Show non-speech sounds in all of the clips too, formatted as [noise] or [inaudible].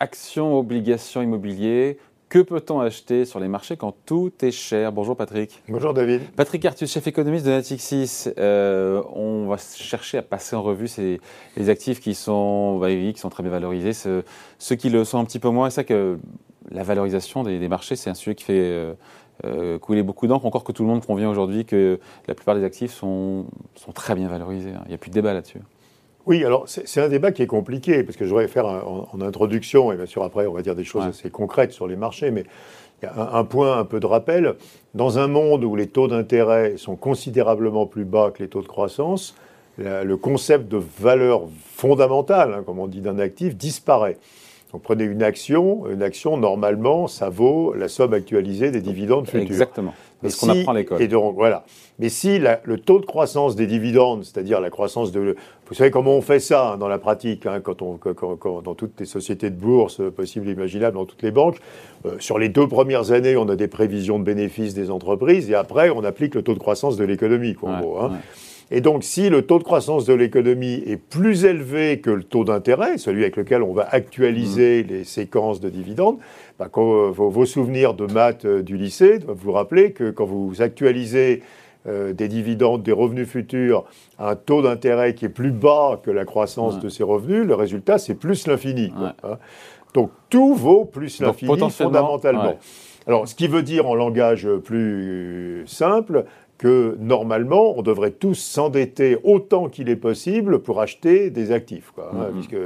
actions, obligations, immobilier. Que peut-on acheter sur les marchés quand tout est cher? Bonjour Patrick. Bonjour David. Patrick Artus, chef économiste de Natixis. Euh, on va chercher à passer en revue ces, les actifs qui sont, bah, qui sont très bien valorisés, ceux, qui le sont un petit peu moins. C'est ça que la valorisation des, marchés, c'est un sujet qui fait euh, euh, couler beaucoup d'encre, encore que tout le monde convient aujourd'hui que la plupart des actifs sont, sont très bien valorisés. Hein. Il n'y a plus de débat là-dessus. Oui, alors c'est un débat qui est compliqué, parce que je voudrais faire en, introduction, et bien sûr après on va dire des choses assez concrètes sur les marchés, mais il y a un, point un peu de rappel. Dans un monde où les taux d'intérêt sont considérablement plus bas que les taux de croissance, le concept de valeur fondamentale, hein, comme on dit d'un actif, disparaît. Donc prenez une action, une action normalement ça vaut la somme actualisée des dividendes futurs. Exactement. C'est ce qu'on apprend à l'école. Et donc voilà. Mais si le taux de croissance des dividendes, c'est-à-dire la croissance de, vous savez comment on fait ça hein, dans la pratique, hein, quand on, dans toutes les sociétés de bourse possibles et imaginables, dans toutes les banques, euh, sur les deux premières années, on a des prévisions de bénéfices des entreprises et après on applique le taux de croissance de l'économie, en gros. Hein. Et donc, si le taux de croissance de l'économie est plus élevé que le taux d'intérêt, celui avec lequel on va actualiser mmh. les séquences de dividendes, bah, quand, vos, souvenirs de maths euh, du lycée doivent vous rappeler que quand vous actualisez euh, des dividendes, des revenus futurs à un taux d'intérêt qui est plus bas que la croissance de ces revenus, le résultat, c'est plus l'infini. Hein. Donc, tout vaut plus l'infini fondamentalement. Alors, ce qui veut dire en langage plus simple, que normalement, on devrait tous s'endetter autant qu'il est possible pour acheter des actifs, quoi, hein, mm-hmm. puisque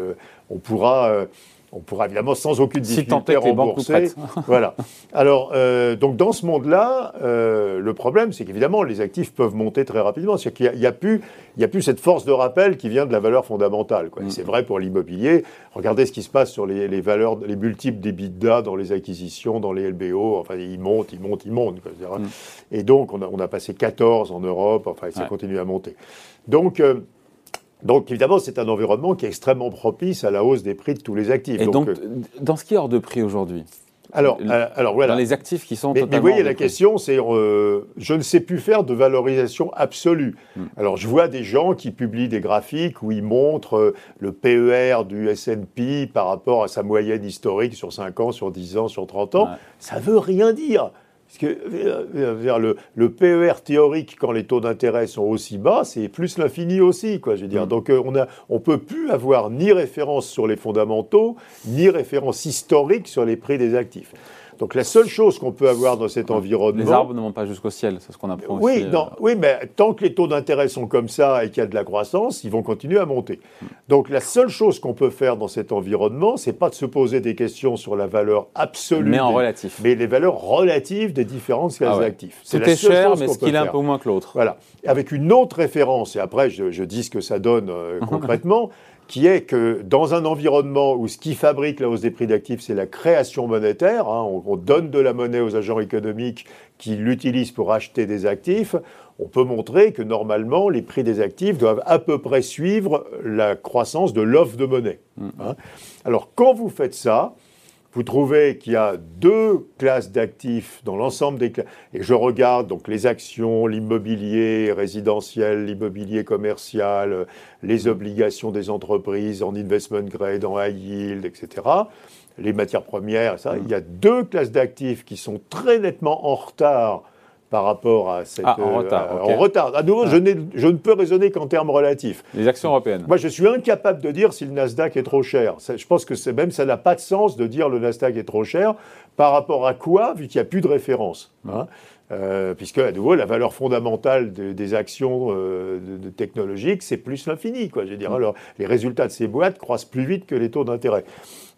on pourra euh, on pourra évidemment sans aucune difficulté rembourser. [laughs] voilà. Alors, euh, donc dans ce monde-là, euh, le problème, c'est qu'évidemment, les actifs peuvent monter très rapidement. C'est-à-dire qu'il n'y a, plus, il a plus cette force de rappel qui vient de la valeur fondamentale. Mm. C'est vrai pour l'immobilier. Regardez ce qui se passe sur les, valeurs, les multiples d'EBITDA dans les acquisitions, dans les LBO. Enfin, ils montent, ils montent, ils montent. Mm. Et donc, on a, on a, passé 14 en Europe. Enfin, ça continue à monter. Donc, euh, donc évidemment, c'est un environnement qui est extrêmement propice à la hausse des prix de tous les actifs. Et donc, euh, dans ce qui est hors de prix aujourd'hui alors, euh, alors voilà. Dans les actifs qui sont mais, totalement. Mais vous voyez, la question, c'est euh, je ne sais plus faire de valorisation absolue. Hmm. Alors, je vois des gens qui publient des graphiques où ils montrent le PER du S&P par rapport à sa moyenne historique sur 5 ans, sur 10 ans, sur 30 ans. Ça ne veut rien dire. Parce que euh, le, le, PER théorique, quand les taux d'intérêt sont aussi bas, c'est plus l'infini aussi. Quoi, je veux dire. Mm. Donc euh, on ne on peut plus avoir ni référence sur les fondamentaux, ni référence historique sur les prix des actifs. Donc la seule chose qu'on peut avoir dans cet environnement... Les arbres ne montent pas jusqu'au ciel, c'est ce qu'on apprend oui, aussi. Non, euh. Oui, mais tant que les taux d'intérêt sont comme ça et qu'il y a de la croissance, ils vont continuer à monter. Donc la seule chose qu'on peut faire dans cet environnement, c'est pas de se poser des questions sur la valeur absolue... Mais en relatif. Mais les valeurs relatives des différentes classes ah d'actifs. C'est est cher, mais ce qu'il est un peu moins que l'autre. Voilà. Avec une autre référence, et après je, dis ce que ça donne euh, [laughs] concrètement, qui est que dans un environnement où ce qui fabrique la hausse des prix d'actifs, c'est la création monétaire, hein, on, donne de la monnaie aux agents économiques qui l'utilisent pour acheter des actifs, on peut montrer que normalement, les prix des actifs doivent à peu près suivre la croissance de l'offre de monnaie. Mmh. Hein. Alors quand vous faites ça, vous trouvez qu'il y a deux classes d'actifs dans l'ensemble des classes. Et je regarde donc les actions, l'immobilier résidentiel, l'immobilier commercial, les obligations des entreprises en investment grade, en high yield, etc. Les matières premières, ça. Il y a deux classes d'actifs qui sont très nettement en retard par rapport à cette. Ah, en retard. Euh, en retard. À nouveau, je, je, ne peux raisonner qu'en termes relatifs. Les actions européennes. Moi, je suis incapable de dire si le Nasdaq est trop cher. je pense que même ça n'a pas de sens de dire le Nasdaq est trop cher. Par rapport à quoi, vu qu'il n'y a plus de référence hein euh, puisque, à nouveau, la valeur fondamentale des actions euh, de, technologiques, c'est plus l'infini. Quoi. Je veux dire, mm. alors, les résultats de ces boîtes croissent plus vite que les taux d'intérêt.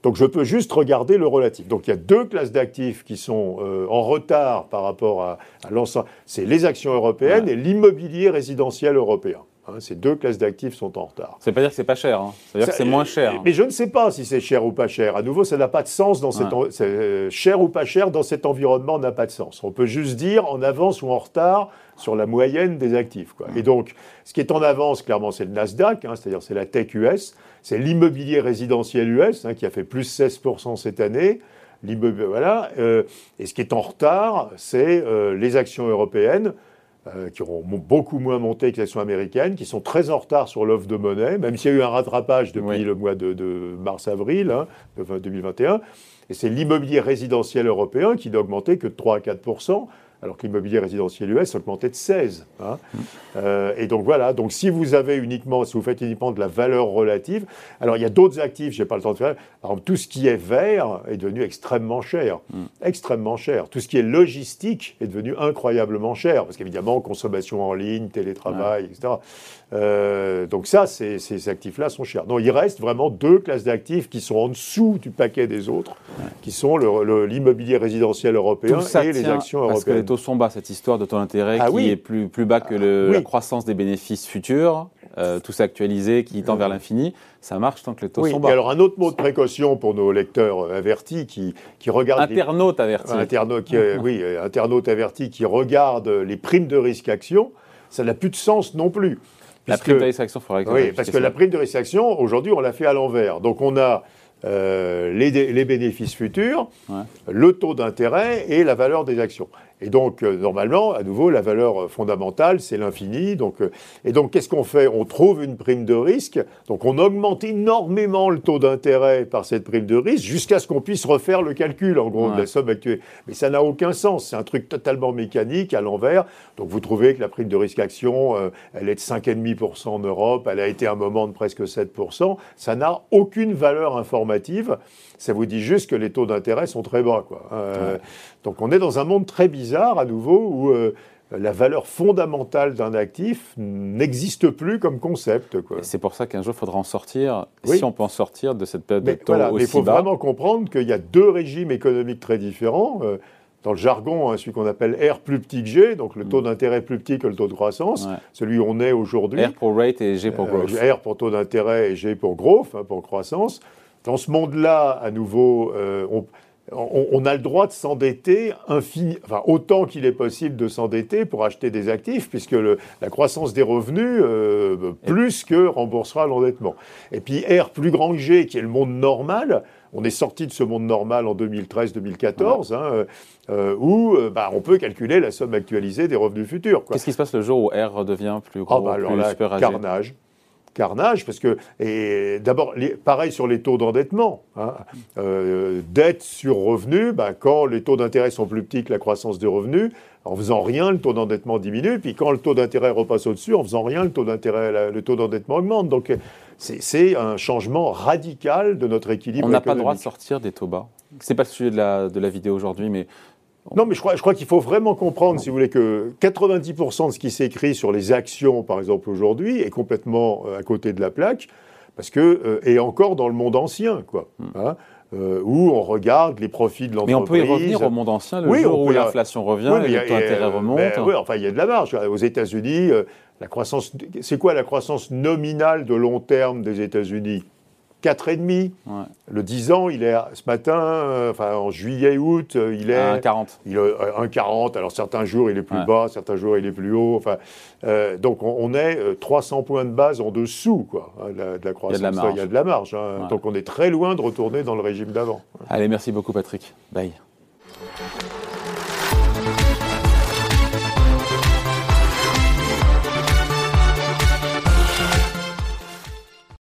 Donc, je peux juste regarder le relatif. Donc, il y a deux classes d'actifs qui sont euh, en retard par rapport à, l'ensemble. C'est les actions européennes et l'immobilier résidentiel européen. Hein, ces deux classes d'actifs sont en retard. Ça veut pas dire que c'est pas cher, hein. ça veut dire que c'est moins cher. Mais je ne sais pas si c'est cher ou pas cher. À nouveau, ça n'a pas de sens dans cet euh, cher ou pas cher dans cet environnement n'a pas de sens. On peut juste dire en avance ou en retard sur la moyenne des actifs. Quoi. Et donc, ce qui est en avance, clairement, c'est le Nasdaq, hein, c'est-à-dire c'est la tech US, c'est l'immobilier résidentiel US qui a fait plus 16% cette année. Voilà. Euh, et ce qui est en retard, c'est euh, les actions européennes euh, qui auront beaucoup moins monté que les actions américaines, qui sont très en retard sur l'offre de monnaie, même s'il y a eu un rattrapage depuis le mois de, mars-avril hein, 2021. Et c'est l'immobilier résidentiel européen qui n'a augmenté que de 3 à 4 alors que l'immobilier résidentiel US a augmenté de 16. Hein. Euh, et donc voilà, donc si vous avez uniquement, si vous faites uniquement de la valeur relative, alors il y a d'autres actifs, je n'ai pas le temps de faire, par exemple tout ce qui est vert est devenu extrêmement cher, mm. extrêmement cher. Tout ce qui est logistique est devenu incroyablement cher, parce qu'évidemment, consommation en ligne, télétravail, etc. Euh, donc ça, ces, actifs-là sont chers. Donc il reste vraiment deux classes d'actifs qui sont en dessous du paquet des autres, qui sont l'immobilier résidentiel européen et les actions européennes. Les taux sont bas, cette histoire de taux d'intérêt ah qui est plus, plus bas que le, ah la croissance des bénéfices futurs. Euh, tout s'actualiser, qui tend vers l'infini, ça marche tant que les taux sont bas. Et alors un autre mot de précaution pour nos lecteurs avertis qui, qui regardent... Internautes avertis. Internautes, oui, internautes avertis qui regardent les primes de risque action, ça n'a plus de sens non plus. La prime de risque action, il faudra Oui, parce que la prime de risque action, aujourd'hui, on l'a fait à l'envers. Donc on a euh, les, les, bénéfices futurs, le taux d'intérêt et la valeur des actions. Et donc, euh, normalement, à nouveau, la valeur fondamentale, c'est l'infini. Donc, euh, et donc, qu'est-ce qu'on fait? On trouve une prime de risque. Donc, on augmente énormément le taux d'intérêt par cette prime de risque jusqu'à ce qu'on puisse refaire le calcul, en gros, de la somme actuelle. Mais ça n'a aucun sens. C'est un truc totalement mécanique, à l'envers. Donc, vous trouvez que la prime de risque action, euh, elle est de 5,5% en Europe. Elle a été à un moment de presque 7%. Ça n'a aucune valeur informative. Ça vous dit juste que les taux d'intérêt sont très bas. Quoi. Donc, on est dans un monde très bizarre à nouveau, où euh, la valeur fondamentale d'un actif n'existe plus comme concept. C'est pour ça qu'un jour, il faudra en sortir, si on peut en sortir de cette période de taux aussi Mais il faut vraiment comprendre qu'il y a deux régimes économiques très différents. Euh, dans le jargon, hein, celui qu'on appelle R plus petit que G, donc le taux mm. d'intérêt plus petit que le taux de croissance, celui où on est aujourd'hui. R pour rate et G pour growth. R pour taux d'intérêt et G pour growth, hein, pour croissance. Dans ce monde-là, à nouveau, euh, on, on, a le droit de s'endetter enfin, autant qu'il est possible de s'endetter pour acheter des actifs, puisque la croissance des revenus, euh, plus que remboursera l'endettement. Et puis R plus grand que G, qui est le monde normal, on est sorti de ce monde normal en 2013-2014, hein, euh, où euh, bah, on peut calculer la somme actualisée des revenus futurs. Qu'est-ce qui se passe le jour où R redevient plus ah, gros bah, alors carnage carnage, parce que, et d'abord, pareil sur les taux d'endettement. Hein, euh, dette sur revenu, ben, quand les taux d'intérêt sont plus petits que la croissance des revenus, en faisant rien, le taux d'endettement diminue, puis quand le taux d'intérêt repasse au-dessus, en faisant rien, le taux d'intérêt, le taux d'endettement augmente. Donc, c'est un changement radical de notre équilibre. On n'a pas le droit de sortir des taux bas. C'est pas le sujet de la, de la vidéo aujourd'hui, mais non, mais je crois, je crois qu'il faut vraiment comprendre, si vous voulez, que 90% de ce qui s'écrit sur les actions, par exemple, aujourd'hui, est complètement euh, à côté de la plaque, parce que, euh, et encore dans le monde ancien, quoi. Hmm. Hein, euh, où on regarde les profits de l'entreprise. Mais on peut y revenir au monde ancien, le jour où l'inflation revient et le taux d'intérêt remonte. Ben oui, enfin, il y a de la marge. Aux États-Unis, la croissance, c'est quoi la croissance nominale de long terme des États-Unis? 4,5. Ouais. Le 10 ans, il est ce matin, euh, enfin en juillet, août, euh, il est. 1,40. Il est 1,40. Alors certains jours, il est plus bas, certains jours, il est plus haut. Enfin, euh, donc on, est 300 points de base en dessous quoi, hein, de, la, croissance. Il y a de la marge. Il y a de la marge hein. Donc on est très loin de retourner dans le régime d'avant. Allez, merci beaucoup, Patrick. Bye.